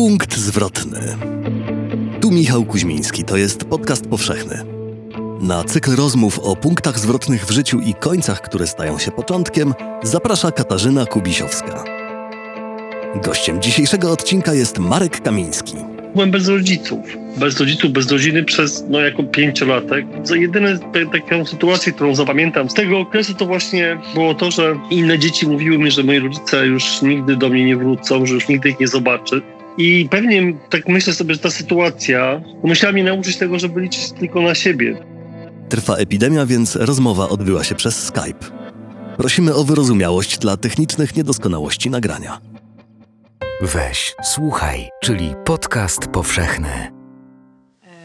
Punkt zwrotny. Tu Michał Kuźmiński, to jest podcast powszechny. Na cykl rozmów o punktach zwrotnych w życiu i końcach, które stają się początkiem, zaprasza Katarzyna Kubisiowska. Gościem dzisiejszego odcinka jest Marek Kamiński. Byłem bez rodziców. Bez rodziców, bez rodziny przez, no jako pięciolatek. Za jedyne taką sytuację, którą zapamiętam z tego okresu, to właśnie było to, że inne dzieci mówiły mi, że moi rodzice już nigdy do mnie nie wrócą, że już nigdy ich nie zobaczy. I pewnie tak myślę sobie, że ta sytuacja musiała mnie nauczyć tego, żeby liczyć tylko na siebie. Trwa epidemia, więc rozmowa odbyła się przez Skype. Prosimy o wyrozumiałość dla technicznych niedoskonałości nagrania. Weź, słuchaj, czyli podcast powszechny.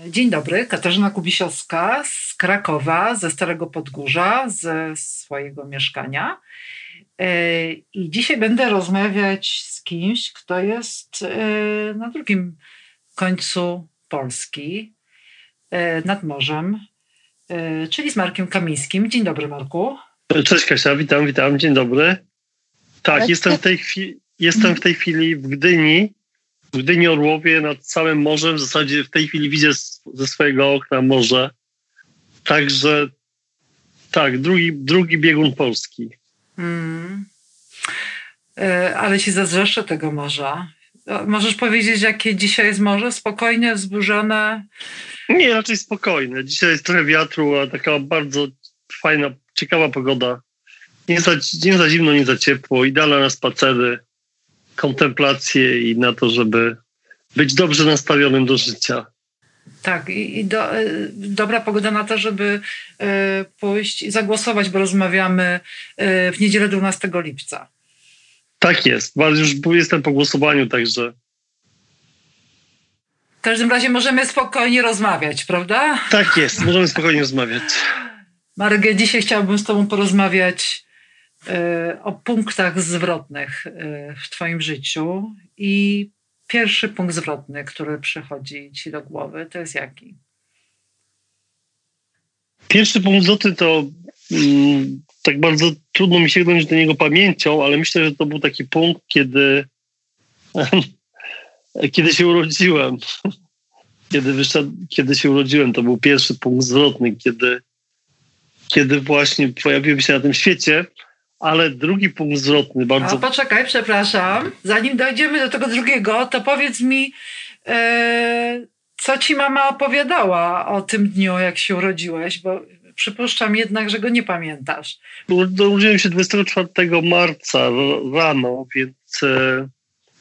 Dzień dobry, Katarzyna Kubisiowska z Krakowa, ze Starego Podgórza, ze swojego mieszkania. E, I dzisiaj będę rozmawiać z kimś, kto jest e, na drugim końcu Polski, e, nad morzem, czyli z Markiem Kamińskim. Dzień dobry, Marku. Cześć Kasia, witam, witam, dzień dobry. Tak, jestem w tej chwili, jestem w tej chwili w Gdyni, w Gdyni Orłowie nad całym morzem. W zasadzie w tej chwili widzę ze swojego okna morze. Także tak, drugi, drugi biegun Polski. Hmm. E, ale ci zazdroszczę tego morza. Możesz powiedzieć, jakie dzisiaj jest morze? Spokojne, wzburzone? Nie, raczej spokojne. Dzisiaj jest trochę wiatru, a taka bardzo fajna, ciekawa pogoda. Nie za, nie za zimno, nie za ciepło. Idealna na spacery, kontemplacje i na to, żeby być dobrze nastawionym do życia. Tak, i, i do, e, dobra pogoda na to, żeby e, pójść i zagłosować, bo rozmawiamy w niedzielę 12 lipca. Tak jest, już jestem po głosowaniu, także. W każdym razie możemy spokojnie rozmawiać, prawda? Tak jest, możemy spokojnie rozmawiać. Margę, dzisiaj chciałabym z Tobą porozmawiać o punktach zwrotnych w Twoim życiu i pierwszy punkt zwrotny, który przychodzi ci do głowy, to jest jaki? Pierwszy punkt zwrotny to mm, tak bardzo trudno mi sięgnąć do niego pamięcią, ale myślę, że to był taki punkt, kiedy, kiedy się urodziłem. Kiedy, wyszedł, kiedy się urodziłem, to był pierwszy punkt zwrotny, kiedy, kiedy właśnie pojawiłem się na tym świecie. Ale drugi punkt zwrotny bardzo. A poczekaj, przepraszam. Zanim dojdziemy do tego drugiego, to powiedz mi, e, co ci mama opowiadała o tym dniu, jak się urodziłeś, bo przypuszczam jednak, że go nie pamiętasz. Urodziłem się 24 marca rano, więc e,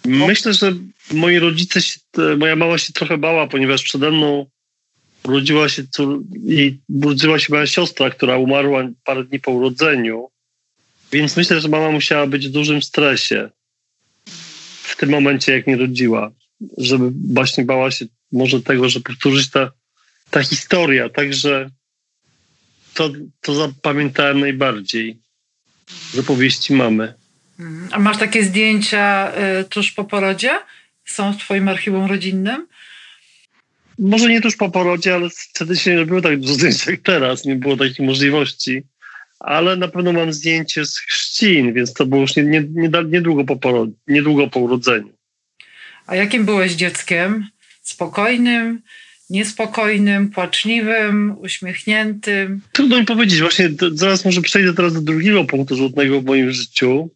myślę, że moi rodzice, się, moja mama się trochę bała, ponieważ przede mną urodziła się, i urodziła się moja siostra, która umarła parę dni po urodzeniu. Więc myślę, że mama musiała być w dużym stresie w tym momencie, jak nie rodziła, żeby właśnie bała się może tego, że powtórzyć ta, ta historia. Także to, to zapamiętałem najbardziej z opowieści mamy. Mhm. A masz takie zdjęcia y, tuż po porodzie? Są w twoim archiwum rodzinnym? Może nie tuż po porodzie, ale wtedy się nie robiło tak dużo zdjęć jak teraz. Nie było takich możliwości ale na pewno mam zdjęcie z chrzcin, więc to było już nie, nie, nie, niedługo, po porod, niedługo po urodzeniu. A jakim byłeś dzieckiem? Spokojnym, niespokojnym, płaczliwym, uśmiechniętym? Trudno mi powiedzieć. Właśnie zaraz może przejdę teraz do drugiego punktu żółtnego w moim życiu.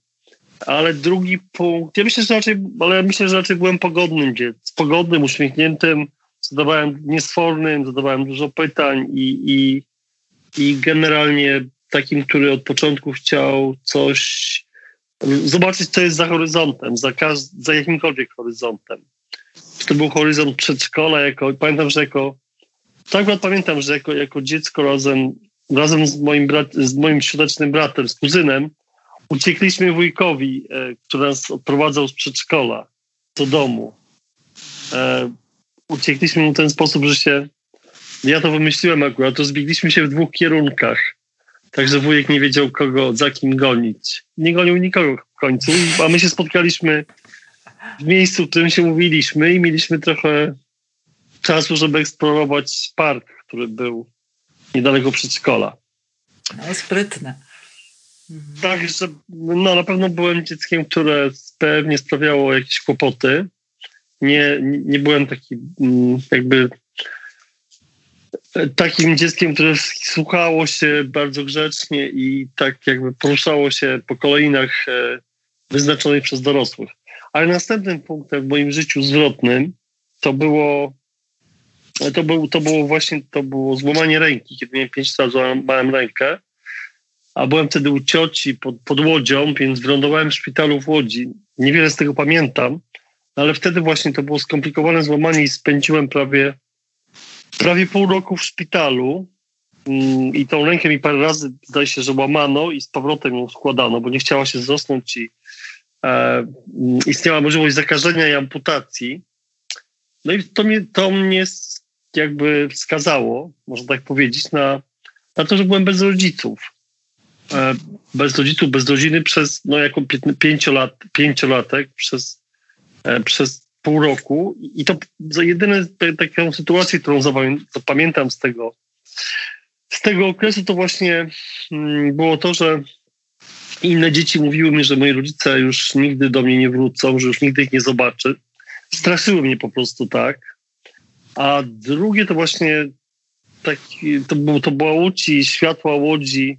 Ale drugi punkt, ja myślę, że raczej, ale ja myślę, że raczej byłem pogodnym pogodnym, uśmiechniętym, zadawałem niesfornym, zadawałem dużo pytań i, i, i generalnie takim, który od początku chciał coś zobaczyć, co jest za horyzontem, za, każ- za jakimkolwiek horyzontem. To był horyzont przedszkola, jako, pamiętam, że jako, tak pamiętam, że jako, jako dziecko razem, razem z moim, brat, z moim środecznym bratem, z kuzynem, uciekliśmy wujkowi, e, który nas odprowadzał z przedszkola do domu. E, uciekliśmy mu w ten sposób, że się, ja to wymyśliłem akurat, to zbiegliśmy się w dwóch kierunkach. Także wujek nie wiedział, kogo za kim gonić. Nie gonił nikogo w końcu, a my się spotkaliśmy w miejscu, w którym się mówiliśmy i mieliśmy trochę czasu, żeby eksplorować park, który był niedaleko przedszkola. No, sprytne. Mhm. Także no, na pewno byłem dzieckiem, które pewnie sprawiało jakieś kłopoty, nie, nie byłem taki mm, jakby takim dzieckiem, które słuchało się bardzo grzecznie i tak jakby poruszało się po kolejnach e, wyznaczonych przez dorosłych. Ale następnym punktem w moim życiu zwrotnym to było to, był, to było właśnie to było złamanie ręki. Kiedy miałem 5 lat, złamałem rękę, a byłem wtedy u cioci pod, pod Łodzią, więc wylądowałem w szpitalu w Łodzi. Niewiele z tego pamiętam, ale wtedy właśnie to było skomplikowane złamanie i spędziłem prawie, prawie pół roku w szpitalu. Mm, I tą rękę mi parę razy zdaje się, że łamano i z powrotem ją składano, bo nie chciała się zrosnąć i istniała możliwość zakażenia i amputacji. No i to mnie, to mnie jakby wskazało, można tak powiedzieć, na, na to, że byłem bez rodziców. E, bez rodziców, bez rodziny przez, no jako pięciolat, pięciolatek przez, e, przez pół roku. I to jedyne taką sytuację, którą zapamiętam z tego, z tego okresu, to właśnie mm, było to, że inne dzieci mówiły mi, że moi rodzice już nigdy do mnie nie wrócą, że już nigdy ich nie zobaczy. Straszyły mnie po prostu tak. A drugie to właśnie taki, to, to była łódź i światła łodzi.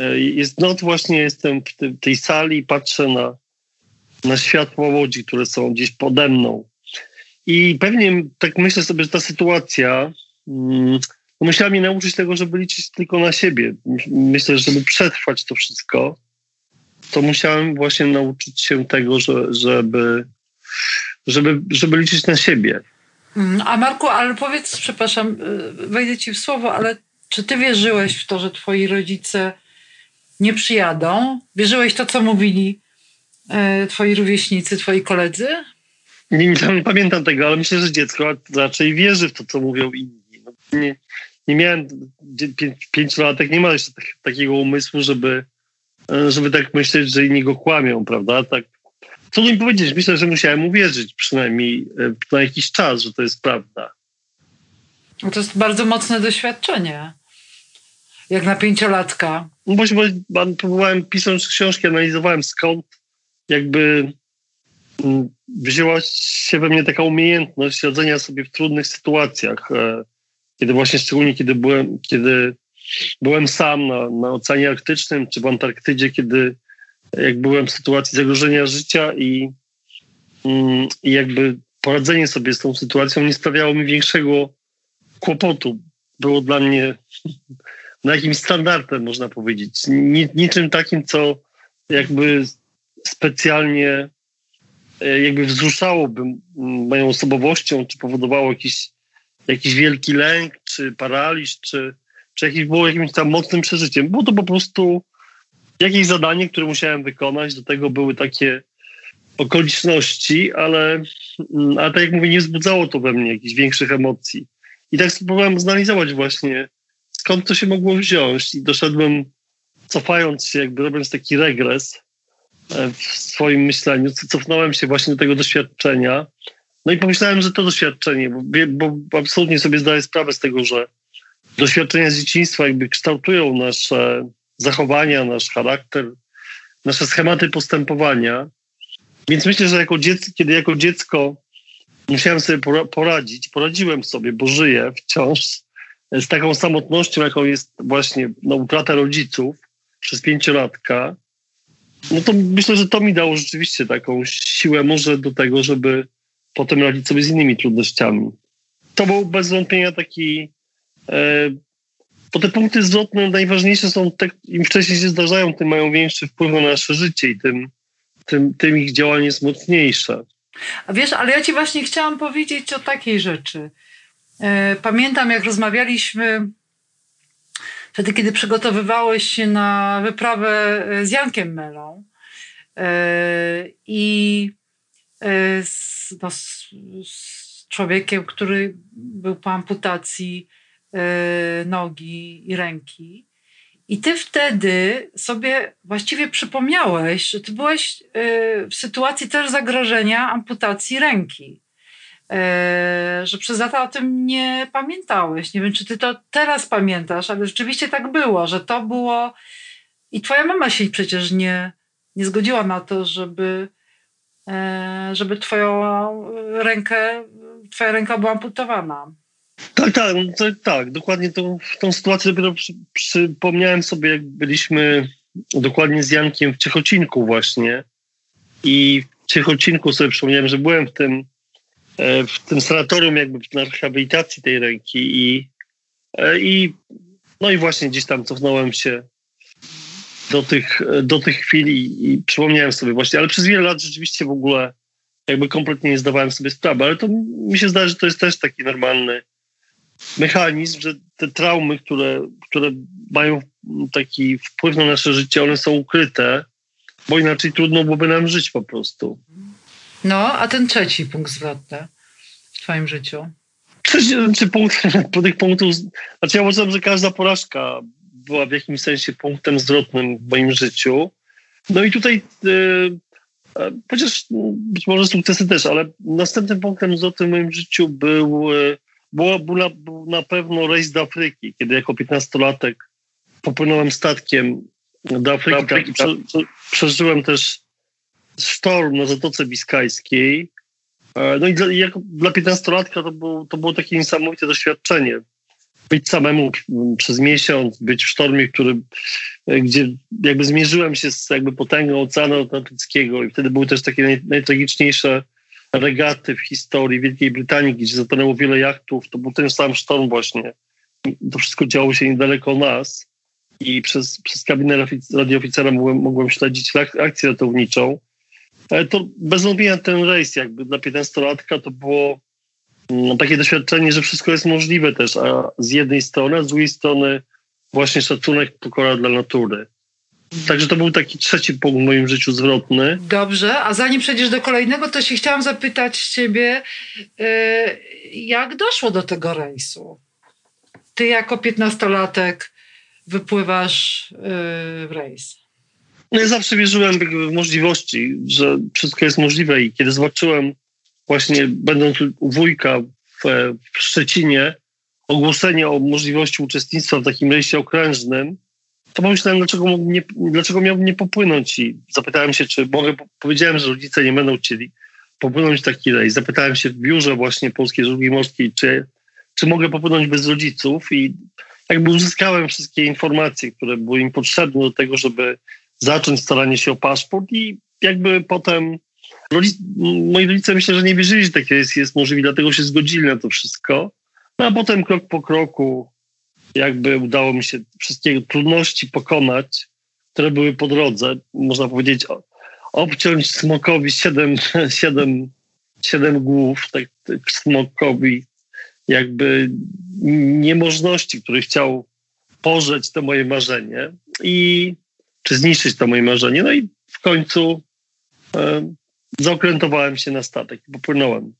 E, jest noc właśnie, jestem w tej sali i patrzę na, na światła łodzi, które są gdzieś pode mną. I pewnie tak myślę sobie, że ta sytuacja mm, musiała mnie nauczyć tego, żeby liczyć tylko na siebie. Myślę, że żeby przetrwać to wszystko, to musiałem właśnie nauczyć się tego, że, żeby, żeby, żeby liczyć na siebie. Mm, a Marku, ale powiedz, przepraszam, y, wejdę ci w słowo, ale czy ty wierzyłeś w to, że twoi rodzice nie przyjadą? Wierzyłeś to, co mówili y, twoi rówieśnicy, twoi koledzy? Nie, nie, pamiętam tego, ale myślę, że dziecko raczej wierzy w to, co mówią inni. Nie, nie miałem pięć, lat, nie ma jeszcze tak, takiego umysłu, żeby, żeby tak myśleć, że inni go kłamią, prawda? Tak, co mi powiedzieć? Myślę, że musiałem uwierzyć przynajmniej e, na jakiś czas, że to jest prawda. No to jest bardzo mocne doświadczenie. Jak na pięciolatka. No bo, bo próbowałem pisząc książki, analizowałem skąd jakby mm, wzięła się we mnie taka umiejętność radzenia sobie w trudnych sytuacjach. Kiedy właśnie szczególnie kiedy byłem, kiedy byłem sam na, na Oceanie Arktycznym czy w Antarktydzie, kiedy jak byłem w sytuacji zagrożenia życia i, mm, i jakby poradzenie sobie z tą sytuacją nie sprawiało mi większego kłopotu. Było dla mnie na jakimś standardem, można powiedzieć. Niczym takim, co jakby specjalnie e, jakby wzruszałoby moją osobowością, czy powodowało jakiś, jakiś wielki lęk, czy paraliż, czy, czy jakiś, było jakimś tam mocnym przeżyciem. Było to po prostu jakieś zadanie, które musiałem wykonać. Do tego były takie okoliczności, ale, mm, ale tak jak mówię, nie wzbudzało to we mnie jakichś większych emocji. I tak spróbowałem zanalizować właśnie, skąd to się mogło wziąć i doszedłem, cofając się, jakby robiąc taki regres e, w swoim myśleniu, cofnąłem się właśnie do tego doświadczenia. No i pomyślałem, że to doświadczenie, bo, bo absolutnie sobie zdaję sprawę z tego, że doświadczenia z dzieciństwa jakby kształtują nasze zachowania, nasz charakter, nasze schematy postępowania. Więc myślę, że jako dziecko, kiedy jako dziecko musiałem sobie poradzić, poradziłem sobie, bo żyję wciąż z taką samotnością, jaką jest właśnie no, utrata rodziców przez pięciolatka, no to myślę, że to mi dało rzeczywiście taką siłę może do tego, żeby potem radzić sobie z innymi trudnościami. To był bez wątpienia taki e, bo te punkty zwrotne najważniejsze są, te, im wcześniej się zdarzają, tym mają większy wpływ na nasze życie i tym, tym, tym ich działanie jest mocniejsze. A wiesz, ale ja ci właśnie chciałam powiedzieć o takiej rzeczy. E, pamiętam, jak rozmawialiśmy wtedy, kiedy przygotowywałeś się na wyprawę e, z Jankiem Melą i z, no, z, z człowiekiem, który był po amputacji E, nogi i ręki. I ty wtedy sobie właściwie przypomniałeś, że ty byłeś e, w sytuacji też zagrożenia amputacji ręki. E, że przez lata o tym nie pamiętałeś. Nie wiem, czy ty to teraz pamiętasz, ale rzeczywiście tak było, że to było. I twoja mama się przecież nie, nie zgodziła na to, żeby e, żeby twoją rękę, twoja ręka była amputowana. Tak, tak, no to, tak, dokładnie tą, tą sytuację dopiero przy, przypomniałem sobie, jak byliśmy dokładnie z Jankiem w Ciechocinku właśnie i w Ciechocinku sobie przypomniałem, że byłem w tym, e, w tym sanatorium jakby na rehabilitacji tej ręki i, e, i no i właśnie gdzieś tam cofnąłem się do tych, do tych chwil i, i przypomniałem sobie właśnie, ale przez wiele lat rzeczywiście w ogóle jakby kompletnie nie zdawałem sobie sprawy, ale to mi się zdaje, że to jest też taki normalny mechanizm, że te traumy, które, które mają taki wpływ na nasze życie, one są ukryte, bo inaczej trudno byłoby nam żyć po prostu. No, a ten trzeci punkt zwrotny w twoim życiu? Trzeci znaczy punkt, po tych punktów, znaczy ja uważam, że każda porażka była w jakimś sensie punktem zwrotnym w moim życiu. No i tutaj yy, chociaż być może sukcesy też, ale następnym punktem zwrotnym w moim życiu był yy, było, był, na, był na pewno rejs do Afryki, kiedy jako 15-latek popłynąłem statkiem do Afryki. Do Afryki tak. prze, przeżyłem też sztorm na Zatoce Biskajskiej. E, no i dla, jako, dla 15-latka to, było, to było takie niesamowite doświadczenie. Być samemu przez miesiąc, być w sztormie, który, e, gdzie jakby zmierzyłem się z jakby potęgą Oceanu Atlantyckiego i wtedy były też takie naj, najtragiczniejsze regaty w historii Wielkiej Brytanii, gdzie zatonęło wiele jachtów. To był ten sam sztorm właśnie. To wszystko działo się niedaleko nas i przez, przez kabinę radiooficera mogłem, mogłem śledzić akcję ratowniczą. To bez wątpienia ten rejs jakby dla 15-latka to było takie doświadczenie, że wszystko jest możliwe też, a z jednej strony, a z drugiej strony właśnie szacunek, pokora dla natury. Także to był taki trzeci punkt w moim życiu zwrotny. Dobrze, a zanim przejdziesz do kolejnego, to się chciałam zapytać ciebie, y, jak doszło do tego rejsu? Ty jako piętnastolatek wypływasz y, w rejs. No ja zawsze wierzyłem w możliwości, że wszystko jest możliwe i kiedy zobaczyłem właśnie będąc u wujka w, w Szczecinie ogłoszenie o możliwości uczestnictwa w takim rejsie okrężnym, to pomyślałem, dlaczego, nie, dlaczego miałbym nie popłynąć i zapytałem się, czy mogę, powiedziałem, że rodzice nie będą chcieli popłynąć taki rejs. Zapytałem się w biurze właśnie Polskiej Żeglugi Morskiej, czy, czy mogę popłynąć bez rodziców i jakby uzyskałem wszystkie informacje, które były im potrzebne do tego, żeby zacząć staranie się o paszport i jakby potem rodzic, moi rodzice myślę, że nie wierzyli, że takie jest, jest możliwe, dlatego się zgodzili na to wszystko. No a potem krok po kroku jakby udało mi się wszystkie trudności pokonać, które były po drodze. Można powiedzieć, obciąć smokowi siedem, siedem, siedem głów, tak, tak smokowi jakby niemożności, który chciał pożeć to moje marzenie i czy zniszczyć to moje marzenie. No i w końcu zaokrętowałem się na statek i popłynąłem.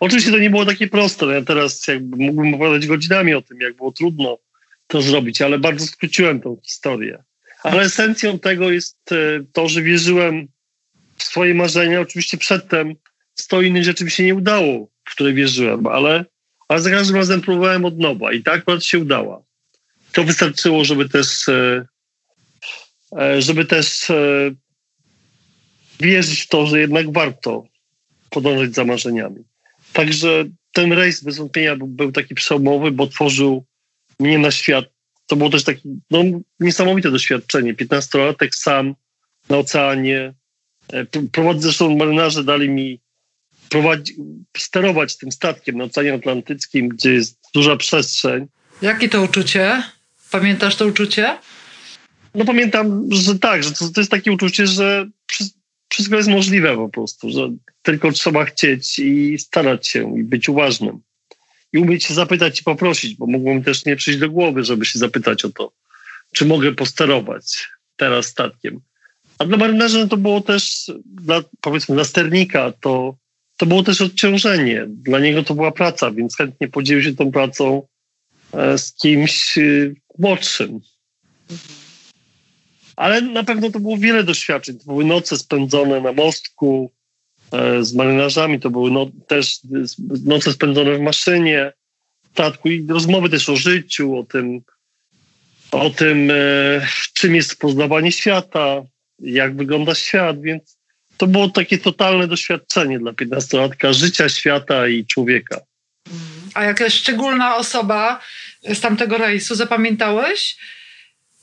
Oczywiście to nie było takie proste. No ja teraz jakby mógłbym opowiadać godzinami o tym, jak było trudno to zrobić, ale bardzo skróciłem tą historię. Ale esencją tego jest e, to, że wierzyłem w swoje marzenia. Oczywiście przedtem sto innych rzeczy mi się nie udało, w które wierzyłem, ale, ale za każdym razem próbowałem od nowa i tak akurat się udała. To wystarczyło, żeby też e, e, żeby też wierzyć w to, że jednak warto podążać za marzeniami. Także ten rejs bez wątpienia był, był taki przełomowy, bo tworzył mnie na świat. To było też takie no, niesamowite doświadczenie. 15-latek sam na oceanie. E, Prowadzę, zresztą marynarze dali mi prowadzi, sterować tym statkiem na Oceanie Atlantyckim, gdzie jest duża przestrzeń. Jakie to uczucie? Pamiętasz to uczucie? No pamiętam, że tak, że to, to jest takie uczucie, że wszystko jest możliwe po prostu, że tylko trzeba chcieć i starać się i być uważnym. I umieć się zapytać i poprosić, bo mogło mi też nie przyjść do głowy, żeby się zapytać o to, czy mogę posterować teraz statkiem. A dla marynarza to było też, dla, powiedzmy, dla sternika to, to było też odciążenie. Dla niego to była praca, więc chętnie podzielił się tą pracą e, z kimś e, młodszym. Ale na pewno to było wiele doświadczeń. To były noce spędzone na mostku e, z marynarzami, to były no, też noce spędzone w maszynie, statku i rozmowy też o życiu, o tym, o tym e, czym jest poznawanie świata. jak wygląda świat, więc to było takie totalne doświadczenie dla 15-latka życia, świata i człowieka. A jakaś szczególna osoba z tamtego rejsu zapamiętałeś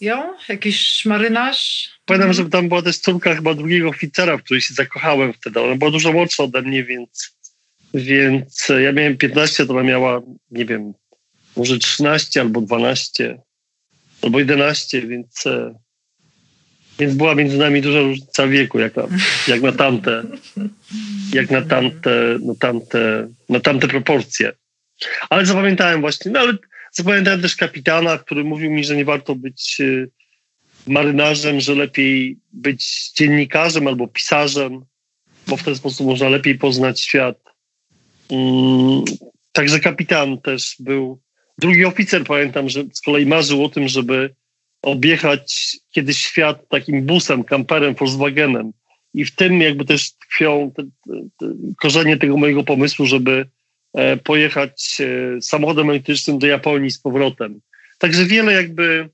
ją? Jakiś marynarz? Pamiętam, że tam była też córka chyba drugiego oficera, w której się zakochałem wtedy. Ona była dużo młodsza ode mnie, więc, więc ja miałem 15, to ona miała, nie wiem, może 13 albo 12 albo 11, więc, e, więc była między nami duża różnica wieku, jak na, jak na tamte, jak na tamte, na tamte, na tamte proporcje. Ale zapamiętałem właśnie, no ale zapamiętałem też kapitana, który mówił mi, że nie warto być e, marynarzem, że lepiej być dziennikarzem albo pisarzem, bo w ten sposób można lepiej poznać świat. Mm, także kapitan też był Drugi oficer, pamiętam, że z kolei marzył o tym, żeby objechać kiedyś świat takim busem, kamperem, Volkswagenem. I w tym jakby też tkwią te, te, korzenie tego mojego pomysłu, żeby pojechać e, samochodem elektrycznym do Japonii z powrotem. Także wiele jakby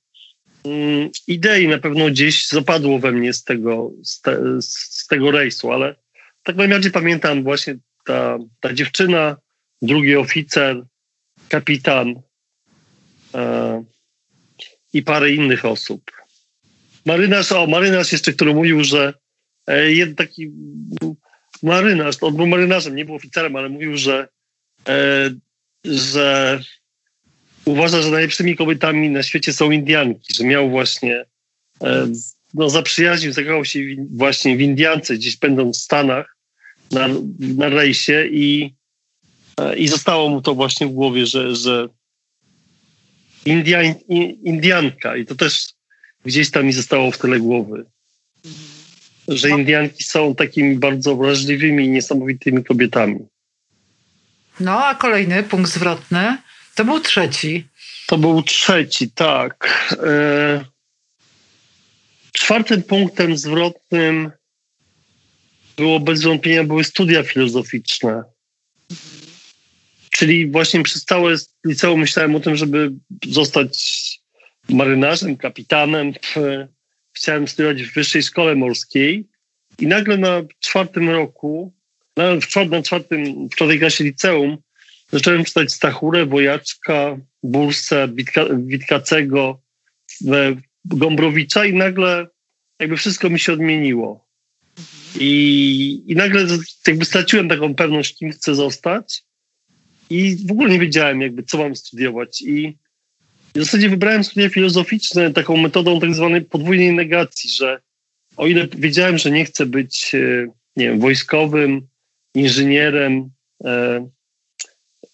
mm, idei na pewno gdzieś zapadło we mnie z tego, z, te, z tego rejsu, ale tak najbardziej pamiętam właśnie ta, ta dziewczyna, drugi oficer, kapitan, E, i parę innych osób. Marynarz, o, marynarz jeszcze, który mówił, że e, jeden taki marynarz, on był marynarzem, nie był oficerem, ale mówił, że, e, że uważa, że najlepszymi kobietami na świecie są Indianki, że miał właśnie, no zaprzyjaźnił, zakochał się właśnie w Indiance, gdzieś będąc w Stanach na, na rejsie i, i zostało mu to właśnie w głowie, że, że Indian, Indianka i to też gdzieś tam mi zostało w tyle głowy, że no. Indianki są takimi bardzo wrażliwymi i niesamowitymi kobietami. No, a kolejny punkt zwrotny to był trzeci. To był trzeci, tak. E, czwartym punktem zwrotnym było bez wątpienia były studia filozoficzne. Czyli właśnie przez całe liceum myślałem o tym, żeby zostać marynarzem, kapitanem. Chciałem studiować w wyższej szkole morskiej i nagle na czwartym roku, na, na czwartym, w czwartej klasie liceum zacząłem czytać Stachurę, Wojaczka, Bursę, Witka, Witkacego, Gombrowicza i nagle jakby wszystko mi się odmieniło. I, I nagle jakby straciłem taką pewność, kim chcę zostać. I w ogóle nie wiedziałem jakby, co mam studiować. I w zasadzie wybrałem studia filozoficzne taką metodą tak zwanej podwójnej negacji, że o ile wiedziałem, że nie chcę być, e, nie wiem, wojskowym, inżynierem, e,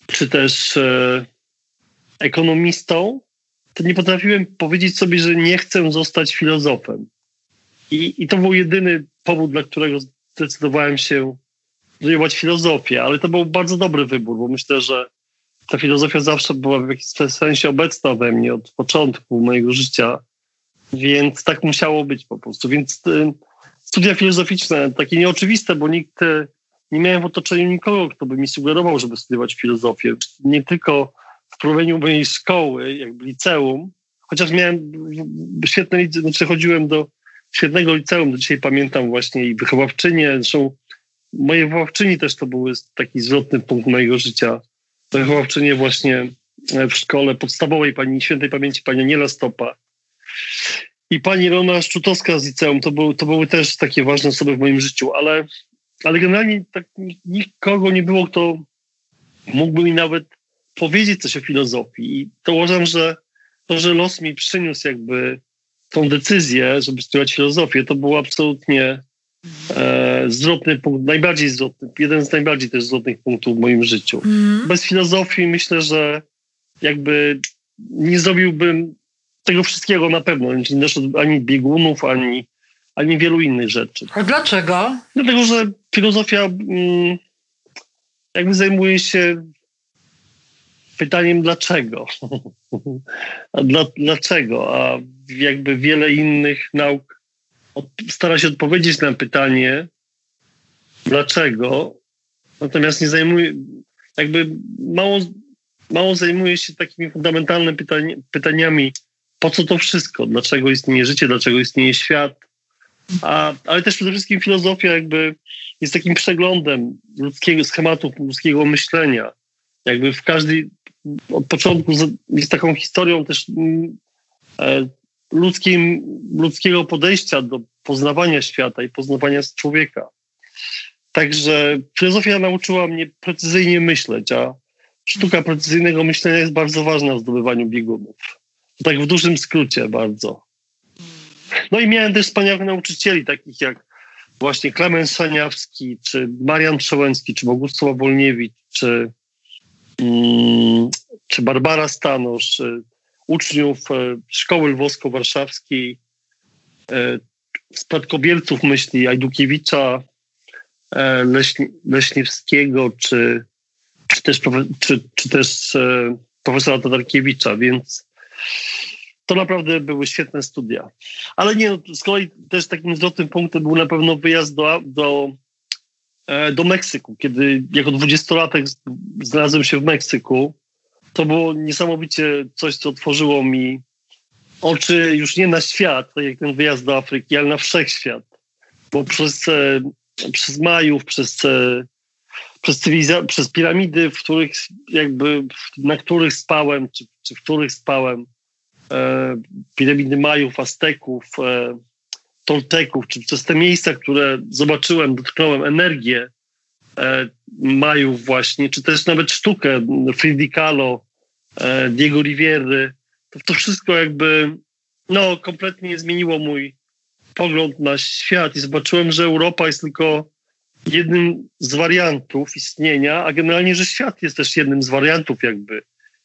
czy też e, ekonomistą, to nie potrafiłem powiedzieć sobie, że nie chcę zostać filozofem. I, I to był jedyny powód, dla którego zdecydowałem się studiować filozofię, ale to był bardzo dobry wybór, bo myślę, że ta filozofia zawsze była w jakimś sensie obecna we mnie od początku mojego życia, więc tak musiało być po prostu. Więc y, studia filozoficzne, takie nieoczywiste, bo nikt, nie miałem w otoczeniu nikogo, kto by mi sugerował, żeby studiować filozofię. Nie tylko w prowadzeniu mojej szkoły, jakby liceum, chociaż miałem świetne, znaczy chodziłem do świetnego liceum, do dzisiaj pamiętam właśnie i wychowawczynię, zresztą moje wychowawczyni też to był taki zwrotny punkt mojego życia. Wychowawczynie właśnie w szkole podstawowej pani świętej pamięci pani Aniela Stopa i pani Rona Szczutowska z liceum. To, był, to były też takie ważne osoby w moim życiu, ale, ale generalnie tak nikogo nie było, kto mógłby mi nawet powiedzieć coś o filozofii. I to uważam, że to, że los mi przyniósł jakby tą decyzję, żeby studiować filozofię, to było absolutnie e, zwrotny punkt, najbardziej zwrotny, jeden z najbardziej też zwrotnych punktów w moim życiu. Mm. Bez filozofii myślę, że jakby nie zrobiłbym tego wszystkiego na pewno, ani biegunów, ani, ani wielu innych rzeczy. A dlaczego? Dlatego, że filozofia mm, jakby zajmuje się pytaniem dlaczego. a dla, dlaczego? A jakby wiele innych nauk stara się odpowiedzieć na pytanie, dlaczego, natomiast nie zajmuje, jakby mało, mało zajmuje się takimi fundamentalnymi pytani, pytaniami, po co to wszystko, dlaczego istnieje życie, dlaczego istnieje świat, A, ale też przede wszystkim filozofia jakby jest takim przeglądem ludzkiego schematów, ludzkiego myślenia. Jakby w każdej, od początku jest taką historią też mm, e, ludzkim, ludzkiego podejścia do poznawania świata i poznawania człowieka. Także filozofia nauczyła mnie precyzyjnie myśleć, a sztuka precyzyjnego myślenia jest bardzo ważna w zdobywaniu biegunów. Tak w dużym skrócie bardzo. No i miałem też wspaniałych nauczycieli, takich jak właśnie Klemens Szaniawski, czy Marian Przełęcki, czy Bogusław Wolniewicz, czy, mm, czy Barbara Stanosz, czy uczniów e, Szkoły Lwowsko-Warszawskiej, e, spadkobierców myśli Ajdukiewicza, Leśni, Leśniewskiego, czy, czy też, czy, czy też profesora Tatarkiewicza, więc to naprawdę były świetne studia. Ale nie, z kolei też takim zwrotnym punktem był na pewno wyjazd do, do, e, do Meksyku, kiedy jako dwudziestolatek znalazłem się w Meksyku. To było niesamowicie coś, co otworzyło mi oczy już nie na świat, tak jak ten wyjazd do Afryki, ale na wszechświat. Bo przez, e, przez Majów, przez, przez, cywiliza- przez piramidy, w których jakby, na których spałem, czy, czy w których spałem, e, piramidy Majów, Azteków, e, Tolteków, czy przez te miejsca, które zobaczyłem, dotknąłem energię e, Majów właśnie, czy też nawet sztukę Fridi Kahlo, e, Diego Riviery, to, to wszystko jakby no, kompletnie zmieniło mój pogląd na świat i zobaczyłem, że Europa jest tylko jednym z wariantów istnienia, a generalnie, że świat jest też jednym z wariantów jakby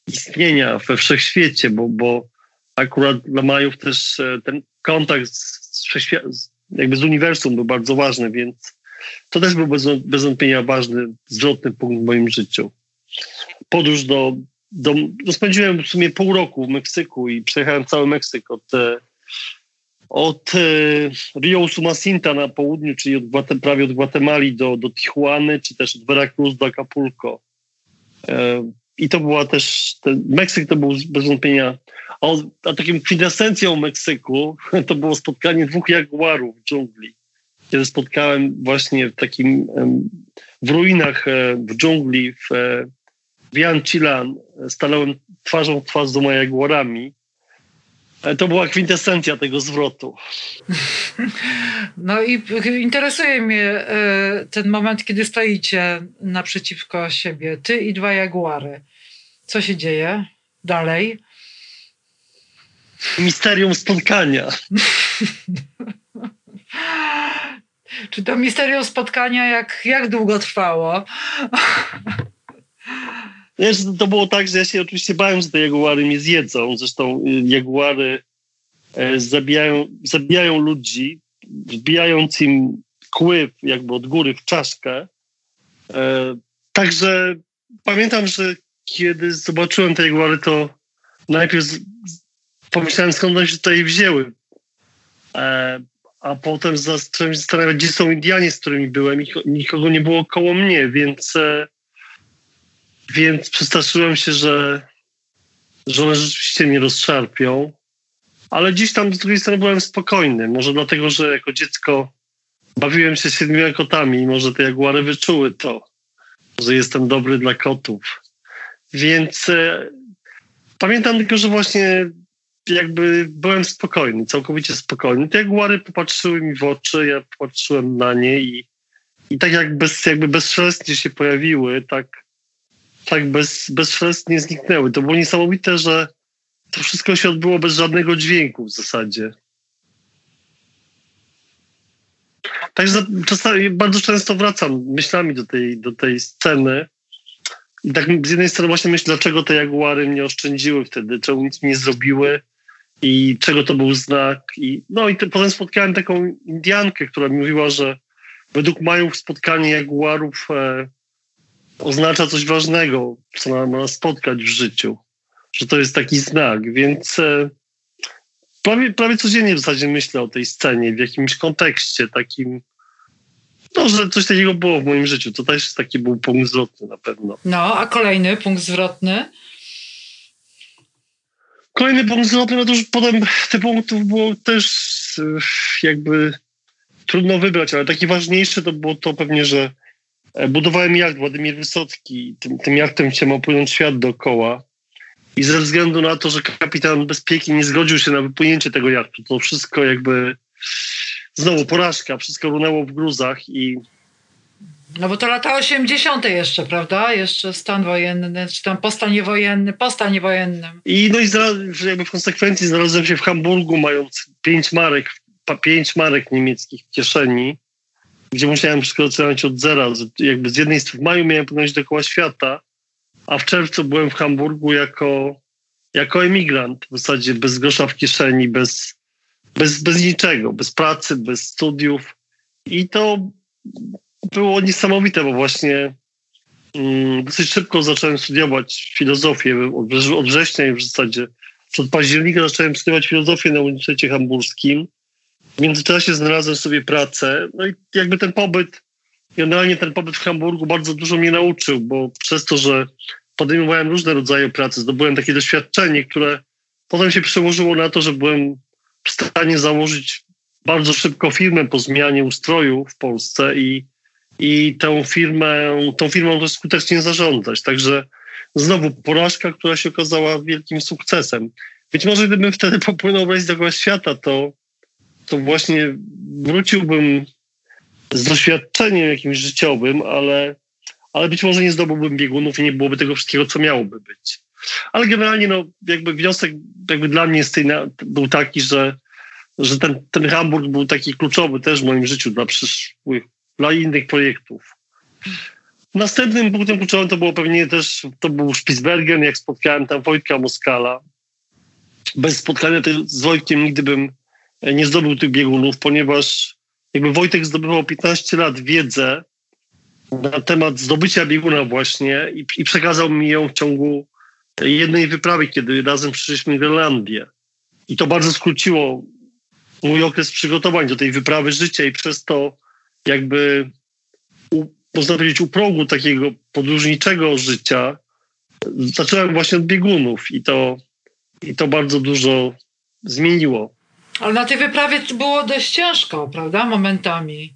istnienia we wszechświecie, bo, bo akurat dla Majów też e, ten kontakt z, z, jakby z uniwersum był bardzo ważny, więc to też był bez, bez wątpienia ważny, zwrotny punkt w moim życiu. Podróż do, do no spędziłem w sumie pół roku w Meksyku i przejechałem cały Meksyk od, e, od e, Rio Sumacinta na południu, czyli od, prawie od Gwatemali do, do Tijuany, czy też od Veracruz do Acapulco. I to była też, ten, Meksyk to był bez wątpienia, a, a takim kwintesencją Meksyku to było spotkanie dwóch jaguarów w dżungli, kiedy spotkałem właśnie w takim, w ruinach e, w dżungli w, e, w Jan Chilan, stanąłem twarzą w twarz z dwoma jaguarami. E, to była kwintesencja tego zwrotu. No i interesuje mnie e, ten moment, kiedy stoicie naprzeciwko siebie, ty i dwa jaguary. Co się dzieje dalej? Misterium spotkania. Czy to misterium spotkania jak, jak długo trwało? Wiesz, to było tak, że ja się oczywiście bałem, że te jaguary mnie zjedzą. Zresztą y, jaguary e, zabijają, zabijają ludzi, wbijając im kły jakby od góry w czaszkę. E, także pamiętam, że kiedy zobaczyłem te jaguary, to najpierw pomyślałem, skąd one się tutaj wzięły. E, a potem zacząłem się zastanawiać, gdzie są Indianie, z którymi byłem. Nikogo nie było koło mnie, więc więc przestraszyłem się, że, że one rzeczywiście mnie rozszarpią. Ale dziś tam z drugiej strony byłem spokojny. Może dlatego, że jako dziecko bawiłem się siedmioma kotami i może te jaguary wyczuły to, że jestem dobry dla kotów. Więc e, pamiętam tylko, że właśnie jakby byłem spokojny, całkowicie spokojny. Te jaguary popatrzyły mi w oczy, ja popatrzyłem na nie i, i tak jak bez, jakby bezszelestnie się pojawiły, tak tak bez, bezszelestnie zniknęły. To było niesamowite, że to wszystko się odbyło bez żadnego dźwięku w zasadzie. Także czasami, bardzo często wracam myślami do tej, do tej sceny. I tak z jednej strony właśnie myślę, dlaczego te jaguary mnie oszczędziły wtedy, czemu nic nie zrobiły i czego to był znak. I, no i te, potem spotkałem taką Indiankę, która mi mówiła, że według Majów spotkanie jaguarów e, oznacza coś ważnego, co ma nas spotkać w życiu, że to jest taki znak, więc e, prawie, prawie codziennie w zasadzie myślę o tej scenie w jakimś kontekście takim, no, że coś takiego było w moim życiu. To też taki był punkt zwrotny na pewno. No, a kolejny punkt zwrotny? Kolejny punkt zwrotny, no to już potem tych punktów było też e, jakby trudno wybrać, ale taki ważniejszy to było to pewnie, że budowałem jacht Władimir Wysocki. Tym, tym jachtem chciałem opłynąć świat dookoła. I ze względu na to, że kapitan Bezpieki nie zgodził się na wypłynięcie tego jachtu, to wszystko jakby znowu porażka, wszystko runęło w gruzach i no bo to lata 80. jeszcze, prawda? Jeszcze stan wojenny, czy tam po stanie wojennym, po stanie wojennym. I no i jakby w konsekwencji znalazłem się w Hamburgu, mając pięć marek, pięć marek niemieckich w kieszeni, gdzie musiałem wszystko zaczynać od zera. Jakby z jednej strony w maju miałem płynąć dookoła świata, a w czerwcu byłem w Hamburgu jako, jako emigrant, w zasadzie bez grosza w kieszeni, bez, bez, bez niczego, bez pracy, bez studiów. I to było niesamowite, bo właśnie mm, dosyć szybko zacząłem studiować filozofię od, od września w zasadzie. Od października zacząłem studiować filozofię na Uniwersytecie Hamburskim. W międzyczasie znalazłem sobie pracę. No i jakby ten pobyt, generalnie ten pobyt w Hamburgu bardzo dużo mnie nauczył, bo przez to, że podejmowałem różne rodzaje pracy, zdobyłem takie doświadczenie, które potem się przełożyło na to, że byłem w stanie założyć bardzo szybko firmę po zmianie ustroju w Polsce i i tą firmę, tą firmą też skutecznie zarządzać. Także znowu porażka, która się okazała wielkim sukcesem. Być może gdybym wtedy popłynął wejść do świata, to, to właśnie wróciłbym z doświadczeniem jakimś życiowym, ale, ale być może nie zdobyłbym biegunów i nie byłoby tego wszystkiego, co miałoby być. Ale generalnie no, jakby wniosek jakby dla mnie z tej był taki, że, że ten, ten Hamburg był taki kluczowy też w moim życiu dla przyszłych dla innych projektów. Następnym punktem kluczowym to było pewnie też, to był Spitsbergen, jak spotkałem tam Wojtka Moskala. Bez spotkania z Wojtkiem nigdy bym nie zdobył tych biegunów, ponieważ jakby Wojtek zdobywał 15 lat wiedzę na temat zdobycia bieguna właśnie i, i przekazał mi ją w ciągu jednej wyprawy, kiedy razem przyszliśmy w Irlandię. I to bardzo skróciło mój okres przygotowań do tej wyprawy życia i przez to jakby u, można powiedzieć u progu takiego podróżniczego życia zacząłem właśnie od biegunów i to, i to bardzo dużo zmieniło. Ale na tej wyprawie było dość ciężko, prawda? Momentami.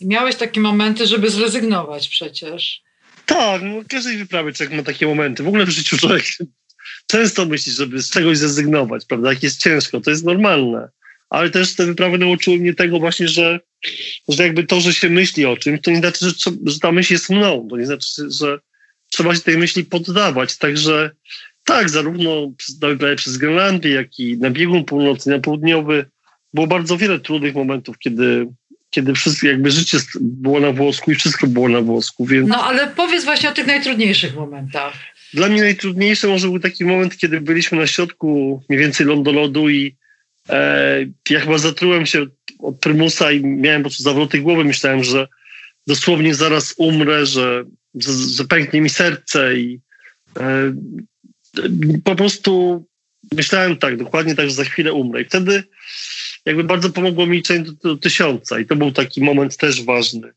I miałeś takie momenty, żeby zrezygnować przecież. Tak, no każdej wyprawy człowiek ma takie momenty. W ogóle w życiu człowiek często myśli, żeby z czegoś zrezygnować, prawda? Jak jest ciężko, to jest normalne. Ale też te wyprawy nauczyły mnie tego właśnie, że że jakby to, że się myśli o czymś, to nie znaczy, że, że ta myśl jest mną. To nie znaczy, że trzeba się tej myśli poddawać. Także tak, zarówno przez Grenlandię, jak i na biegun północny, na południowy było bardzo wiele trudnych momentów, kiedy, kiedy wszystko, jakby życie było na włosku i wszystko było na włosku. Więc... No ale powiedz właśnie o tych najtrudniejszych momentach. Dla mnie najtrudniejszy może był taki moment, kiedy byliśmy na środku mniej więcej lądolodu i e, ja chyba zatrułem się od prymusa i miałem po prostu zawroty głowy. Myślałem, że dosłownie zaraz umrę, że, że pęknie mi serce i e, po prostu myślałem tak, dokładnie tak, że za chwilę umrę. I wtedy jakby bardzo pomogło mi liczenie do, do tysiąca i to był taki moment też ważny,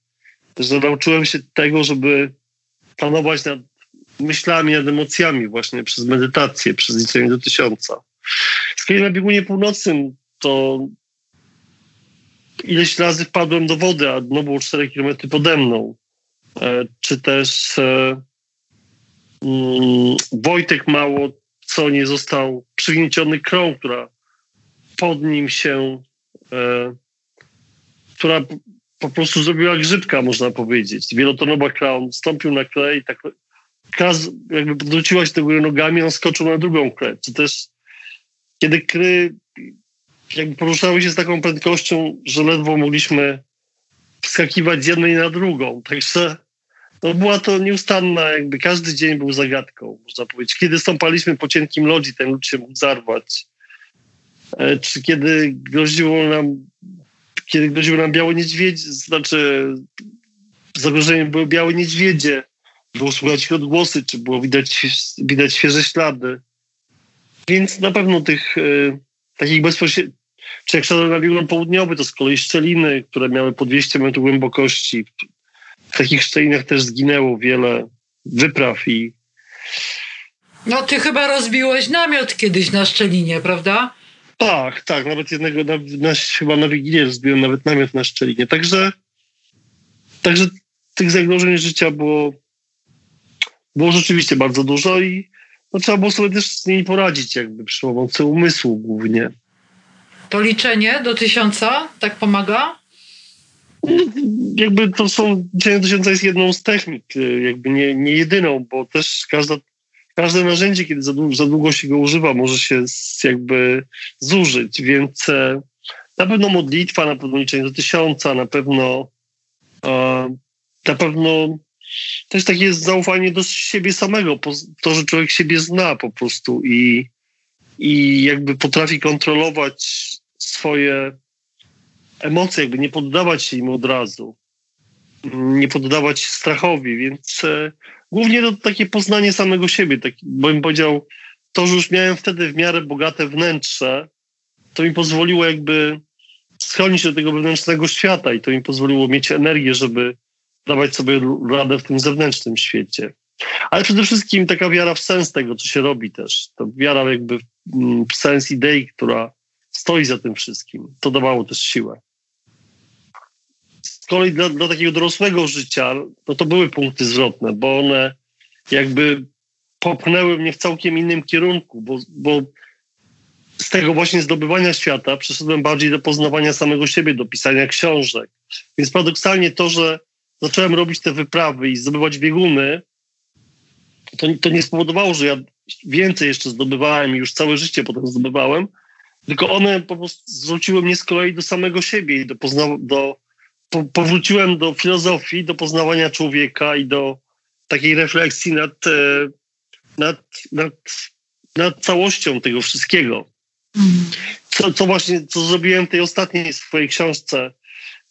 że nauczyłem się tego, żeby panować nad myślami, nad emocjami właśnie przez medytację, przez liczenie do tysiąca. Z kolei na biegunie północnym to ileś razy wpadłem do wody, a dno było 4 km pode mną. E, czy też e, Wojtek mało co nie został przygnieciony krą, która pod nim się, e, która po prostu zrobiła grzybka, można powiedzieć. Wielotonowa kra, on stąpił na klej, tak kra jakby podwróciła się do góry nogami, on skoczył na drugą klę. Czy też kiedy kry jakby poruszały się z taką prędkością, że ledwo mogliśmy wskakiwać z jednej na drugą. Także no była to nieustanna, jakby każdy dzień był zagadką, można powiedzieć. Kiedy stąpaliśmy po cienkim lodzi, ten lód się mógł zarwać. E, czy kiedy groziło nam, kiedy groziły nam białe niedźwiedzie, znaczy zagrożeniem były białe niedźwiedzie, było słuchać ich odgłosy, czy było widać, widać świeże ślady. Więc na pewno tych y, takich bezpośrednich, czy jak szedłem na biegun południowy, to z kolei szczeliny, które miały po 200 metrów głębokości. W takich szczelinach też zginęło wiele wypraw i... No ty chyba rozbiłeś namiot kiedyś na szczelinie, prawda? Tak, tak, nawet jednego, na, na, chyba na Wigilię zbiłem nawet namiot na Szczelinie. Także, także tych zagrożeń życia było, było rzeczywiście bardzo dużo i no, trzeba było sobie też z nimi poradzić jakby przy pomocy umysłu głównie. To liczenie do tysiąca tak pomaga? Jakby to są, liczenie tysiąca jest jedną z technik, jakby nie, nie jedyną, bo też każda, każde narzędzie, kiedy za długo, za długo się go używa, może się jakby zużyć, więc e, na pewno modlitwa, na pewno liczenie do tysiąca, na pewno na pewno też takie jest zaufanie do siebie samego, to, że człowiek siebie zna po prostu i, i jakby potrafi kontrolować swoje emocje, jakby nie poddawać się im od razu, nie poddawać się strachowi, więc e, głównie to takie poznanie samego siebie, tak, bo bym powiedział, to, że już miałem wtedy w miarę bogate wnętrze, to mi pozwoliło jakby schronić do tego wewnętrznego świata i to mi pozwoliło mieć energię, żeby dawać sobie radę w tym zewnętrznym świecie. Ale przede wszystkim taka wiara w sens tego, co się robi też. To wiara jakby w sens idei, która stoi za tym wszystkim. To dawało też siłę. Z kolei dla, dla takiego dorosłego życia, no to były punkty zwrotne, bo one jakby popchnęły mnie w całkiem innym kierunku, bo, bo z tego właśnie zdobywania świata przeszedłem bardziej do poznawania samego siebie, do pisania książek. Więc paradoksalnie to, że zacząłem robić te wyprawy i zdobywać bieguny, to, to nie spowodowało, że ja więcej jeszcze zdobywałem i już całe życie potem zdobywałem, tylko one po prostu zwróciły mnie z kolei do samego siebie i do, pozna- do po, powróciłem do filozofii, do poznawania człowieka i do takiej refleksji nad, e, nad, nad, nad całością tego wszystkiego. Co, co właśnie, co zrobiłem w tej ostatniej swojej książce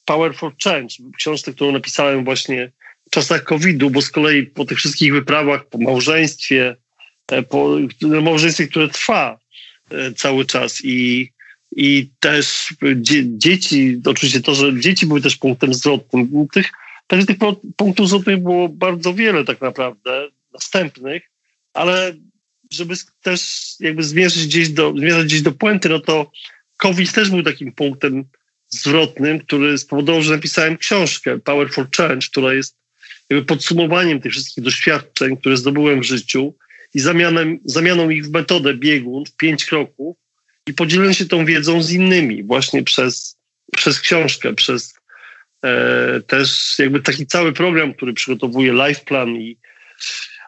Power for Change, książce, którą napisałem właśnie w czasach COVID-u, bo z kolei po tych wszystkich wyprawach, po małżeństwie, e, po małżeństwie, które trwa e, cały czas i, i też dzie, dzieci, oczywiście to, że dzieci były też punktem zwrotnym. Tych, tych punktów zwrotnych było bardzo wiele tak naprawdę, następnych, ale żeby też jakby zmierzyć gdzieś do, zmierzać gdzieś do puenty, no to COVID też był takim punktem zwrotnym, który spowodował, że napisałem książkę Power for Change, która jest jakby podsumowaniem tych wszystkich doświadczeń, które zdobyłem w życiu i zamianem, zamianą ich w metodę biegun w pięć kroków i podzielę się tą wiedzą z innymi właśnie przez, przez książkę, przez e, też jakby taki cały program, który przygotowuje life plan i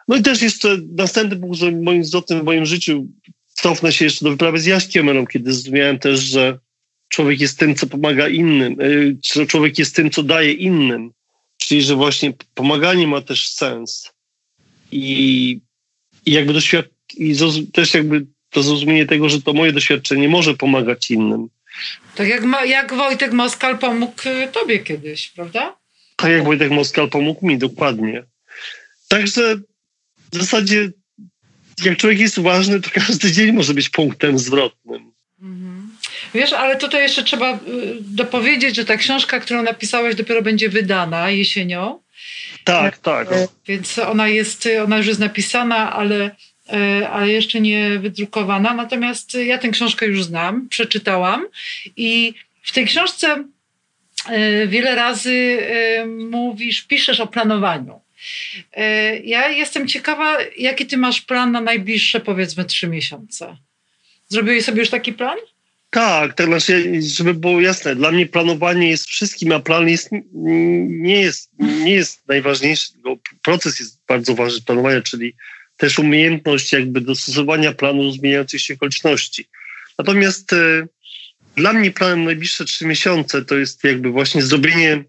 no i też jeszcze następny punkt, że moim zwrotnym w moim życiu cofnę się jeszcze do wyprawy z Jaśkiem Melą, kiedy zrozumiałem też, że człowiek jest tym, co pomaga innym, że człowiek jest tym, co daje innym. Czyli, że właśnie pomaganie ma też sens. I, i jakby doświad- i też jakby to zrozumienie tego, że to moje doświadczenie może pomagać innym. Tak jak, jak Wojtek Moskal pomógł y, tobie kiedyś, prawda? Tak jak Wojtek Moskal pomógł mi, dokładnie. Także w zasadzie jak człowiek jest ważny, to każdy dzień może być punktem zwrotnym. Mhm. Wiesz, ale tutaj jeszcze trzeba y, dopowiedzieć, że ta książka, którą napisałeś, dopiero będzie wydana jesienią. Tak, tak. Więc ona jest, ona już jest napisana, ale, ale jeszcze nie wydrukowana. Natomiast ja tę książkę już znam, przeczytałam i w tej książce e, wiele razy mówisz, piszesz o planowaniu. Ja jestem ciekawa, jaki ty masz plan na najbliższe, powiedzmy, trzy miesiące. Zrobiłeś sobie już taki plan? Tak, tak znaczy, żeby było jasne, dla mnie planowanie jest wszystkim, a plan jest, nie, jest, nie jest najważniejszy, proces jest bardzo ważny planowania, czyli też umiejętność jakby dostosowania planu do zmieniających się okoliczności. Natomiast e, dla mnie planem najbliższe trzy miesiące to jest jakby właśnie zrobienie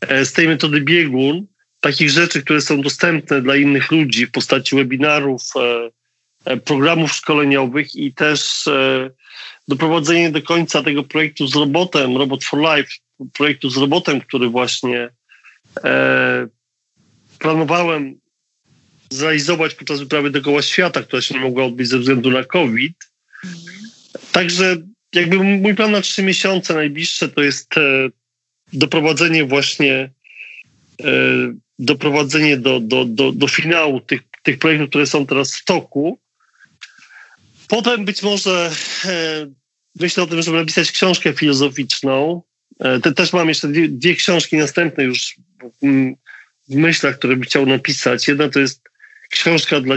e, z tej metody biegun takich rzeczy, które są dostępne dla innych ludzi w postaci webinarów, e, programów szkoleniowych i też doprowadzenie do końca tego projektu z robotem, Robot for Life, projektu z robotem, który właśnie planowałem zrealizować podczas wyprawy dookoła świata, która się nie mogła odbyć ze względu na COVID. Także jakby mój plan na trzy miesiące najbliższe to jest e, doprowadzenie właśnie e, doprowadzenie do, do, do, do finału tych, tych projektów, które są teraz w toku Potem być może e, myślę o tym, żeby napisać książkę filozoficzną. Te, też mam jeszcze dwie, dwie książki następne już w, w myślach, które bym chciał napisać. Jedna to jest książka dla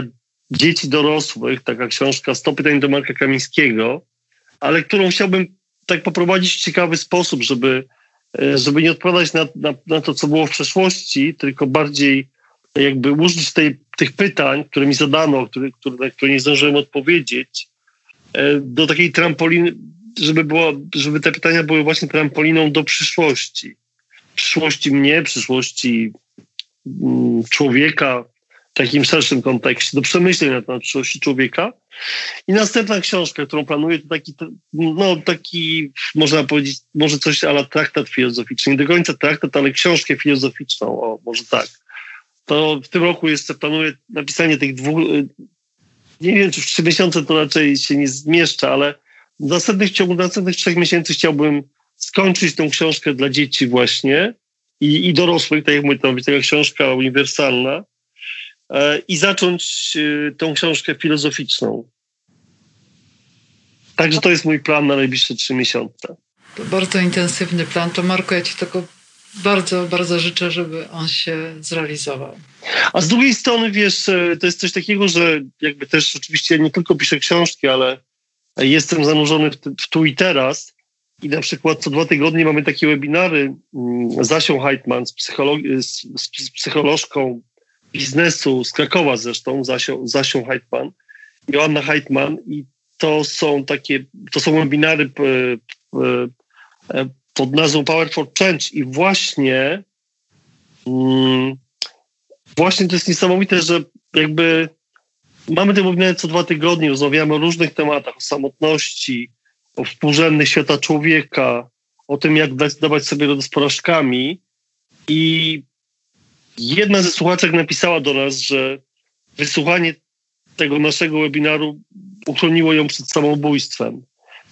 dzieci dorosłych, taka książka 100 pytań do Marka Kamińskiego, ale którą chciałbym tak poprowadzić w ciekawy sposób, żeby, e, żeby nie odpowiadać na, na, na to, co było w przeszłości, tylko bardziej jakby użyć tej, tych pytań, które mi zadano, które, które, na które nie zdążyłem odpowiedzieć, e, do takiej trampoliny, żeby, było, żeby te pytania były właśnie trampoliną do przyszłości. Przyszłości mnie, przyszłości mm, człowieka, takim szerszym kontekście, do przemyśleń na temat przyszłości człowieka. I następna książka, którą planuję, to taki, no taki, można powiedzieć, może coś ala traktat filozoficzny. Nie do końca traktat, ale książkę filozoficzną, o, może tak. To w tym roku jeszcze planuję napisanie tych dwóch, nie wiem, czy w trzy miesiące to raczej się nie zmieszcza, ale w następnych, w ciągu następnych trzech miesięcy chciałbym skończyć tą książkę dla dzieci właśnie i, i dorosłych, tak jak mówię, to być taka książka uniwersalna, i zacząć e, tą książkę filozoficzną. Także to jest mój plan na najbliższe trzy miesiące. To bardzo intensywny plan. To Marko, ja Ci tego bardzo, bardzo życzę, żeby on się zrealizował. A z drugiej strony, wiesz, e, to jest coś takiego, że jakby też oczywiście nie tylko piszę książki, ale jestem zanurzony w, w tu i teraz. I na przykład co dwa tygodnie mamy takie webinary mm, z Asią Heitman, z, psycholog- z, z psycholożką biznesu z Krakowa zresztą, Zasią, Zasią Heitman, Joanna Heitman i to są takie, to są webinary pod nazwą Power for Change i właśnie mm, właśnie to jest niesamowite, że jakby mamy te webinary co dwa tygodnie, rozmawiamy o różnych tematach, o samotności, o współrzędnych świata człowieka, o tym, jak dawać sobie radę z porażkami i Jedna ze słuchaczek napisała do nas, że wysłuchanie tego naszego webinaru uchroniło ją przed samobójstwem.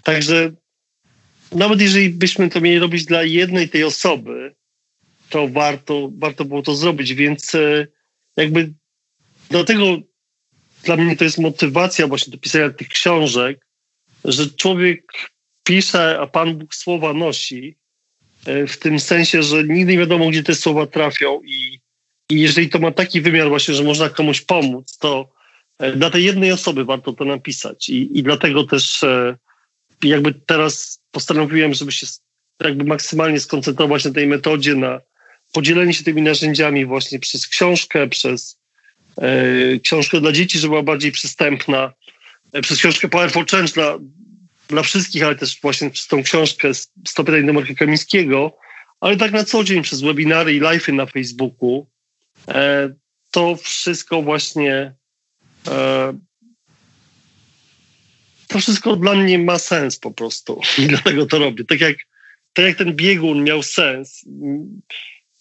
Także nawet jeżeli byśmy to mieli robić dla jednej tej osoby, to warto, warto było to zrobić, więc e, jakby dlatego dla mnie to jest motywacja właśnie do pisania tych książek, że człowiek pisze, a Pan Bóg słowa nosi, e, w tym sensie, że nigdy nie wiadomo, gdzie te słowa trafią i i jeżeli to ma taki wymiar właśnie, że można komuś pomóc, to e, dla tej jednej osoby warto to napisać. I, i dlatego też e, jakby teraz postanowiłem, żeby się jakby maksymalnie skoncentrować na tej metodzie, na podzielenie się tymi narzędziami właśnie przez książkę, przez e, książkę dla dzieci, żeby była bardziej przystępna, e, przez książkę Power for Change dla, dla wszystkich, ale też właśnie przez tą książkę 100 pytań do Marka Kamińskiego, ale tak na co dzień przez webinary i live'y na Facebooku, to wszystko właśnie e, to wszystko dla mnie ma sens po prostu i dlatego to robię. Tak jak, tak jak ten biegun miał sens.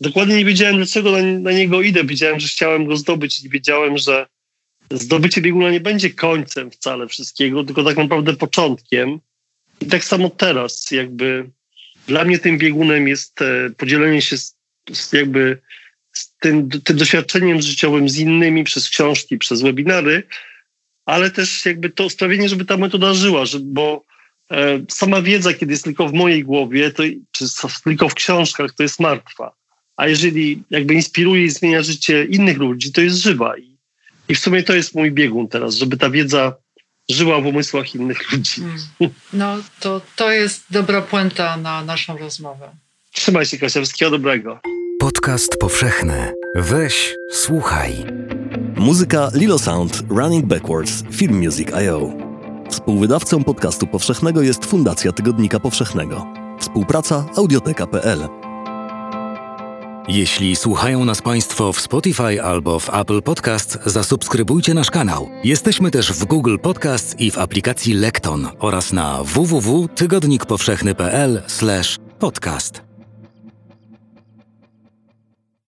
Dokładnie nie wiedziałem, dlaczego na, na niego idę. Wiedziałem, że chciałem go zdobyć i wiedziałem, że zdobycie bieguna nie będzie końcem wcale wszystkiego, tylko tak naprawdę początkiem. I tak samo teraz, jakby dla mnie tym biegunem jest e, podzielenie się z, jakby tym, tym doświadczeniem życiowym z innymi przez książki, przez webinary, ale też jakby to sprawienie, żeby ta metoda żyła, żeby, bo e, sama wiedza, kiedy jest tylko w mojej głowie, to, czy tylko w książkach, to jest martwa. A jeżeli jakby inspiruje i zmienia życie innych ludzi, to jest żywa. I, i w sumie to jest mój biegun teraz, żeby ta wiedza żyła w umysłach innych ludzi. Mm. No to, to jest dobra puenta na naszą rozmowę. Trzymaj się, Kasia. Wszystkiego dobrego. Podcast powszechny. Weź, słuchaj. Muzyka Lilo Sound Running Backwards Film Music.io. Współwydawcą podcastu powszechnego jest Fundacja Tygodnika Powszechnego. Współpraca audioteka.pl. Jeśli słuchają nas Państwo w Spotify albo w Apple Podcast, zasubskrybujcie nasz kanał. Jesteśmy też w Google Podcast i w aplikacji Lekton oraz na www.tygodnikpowszechny.pl/podcast.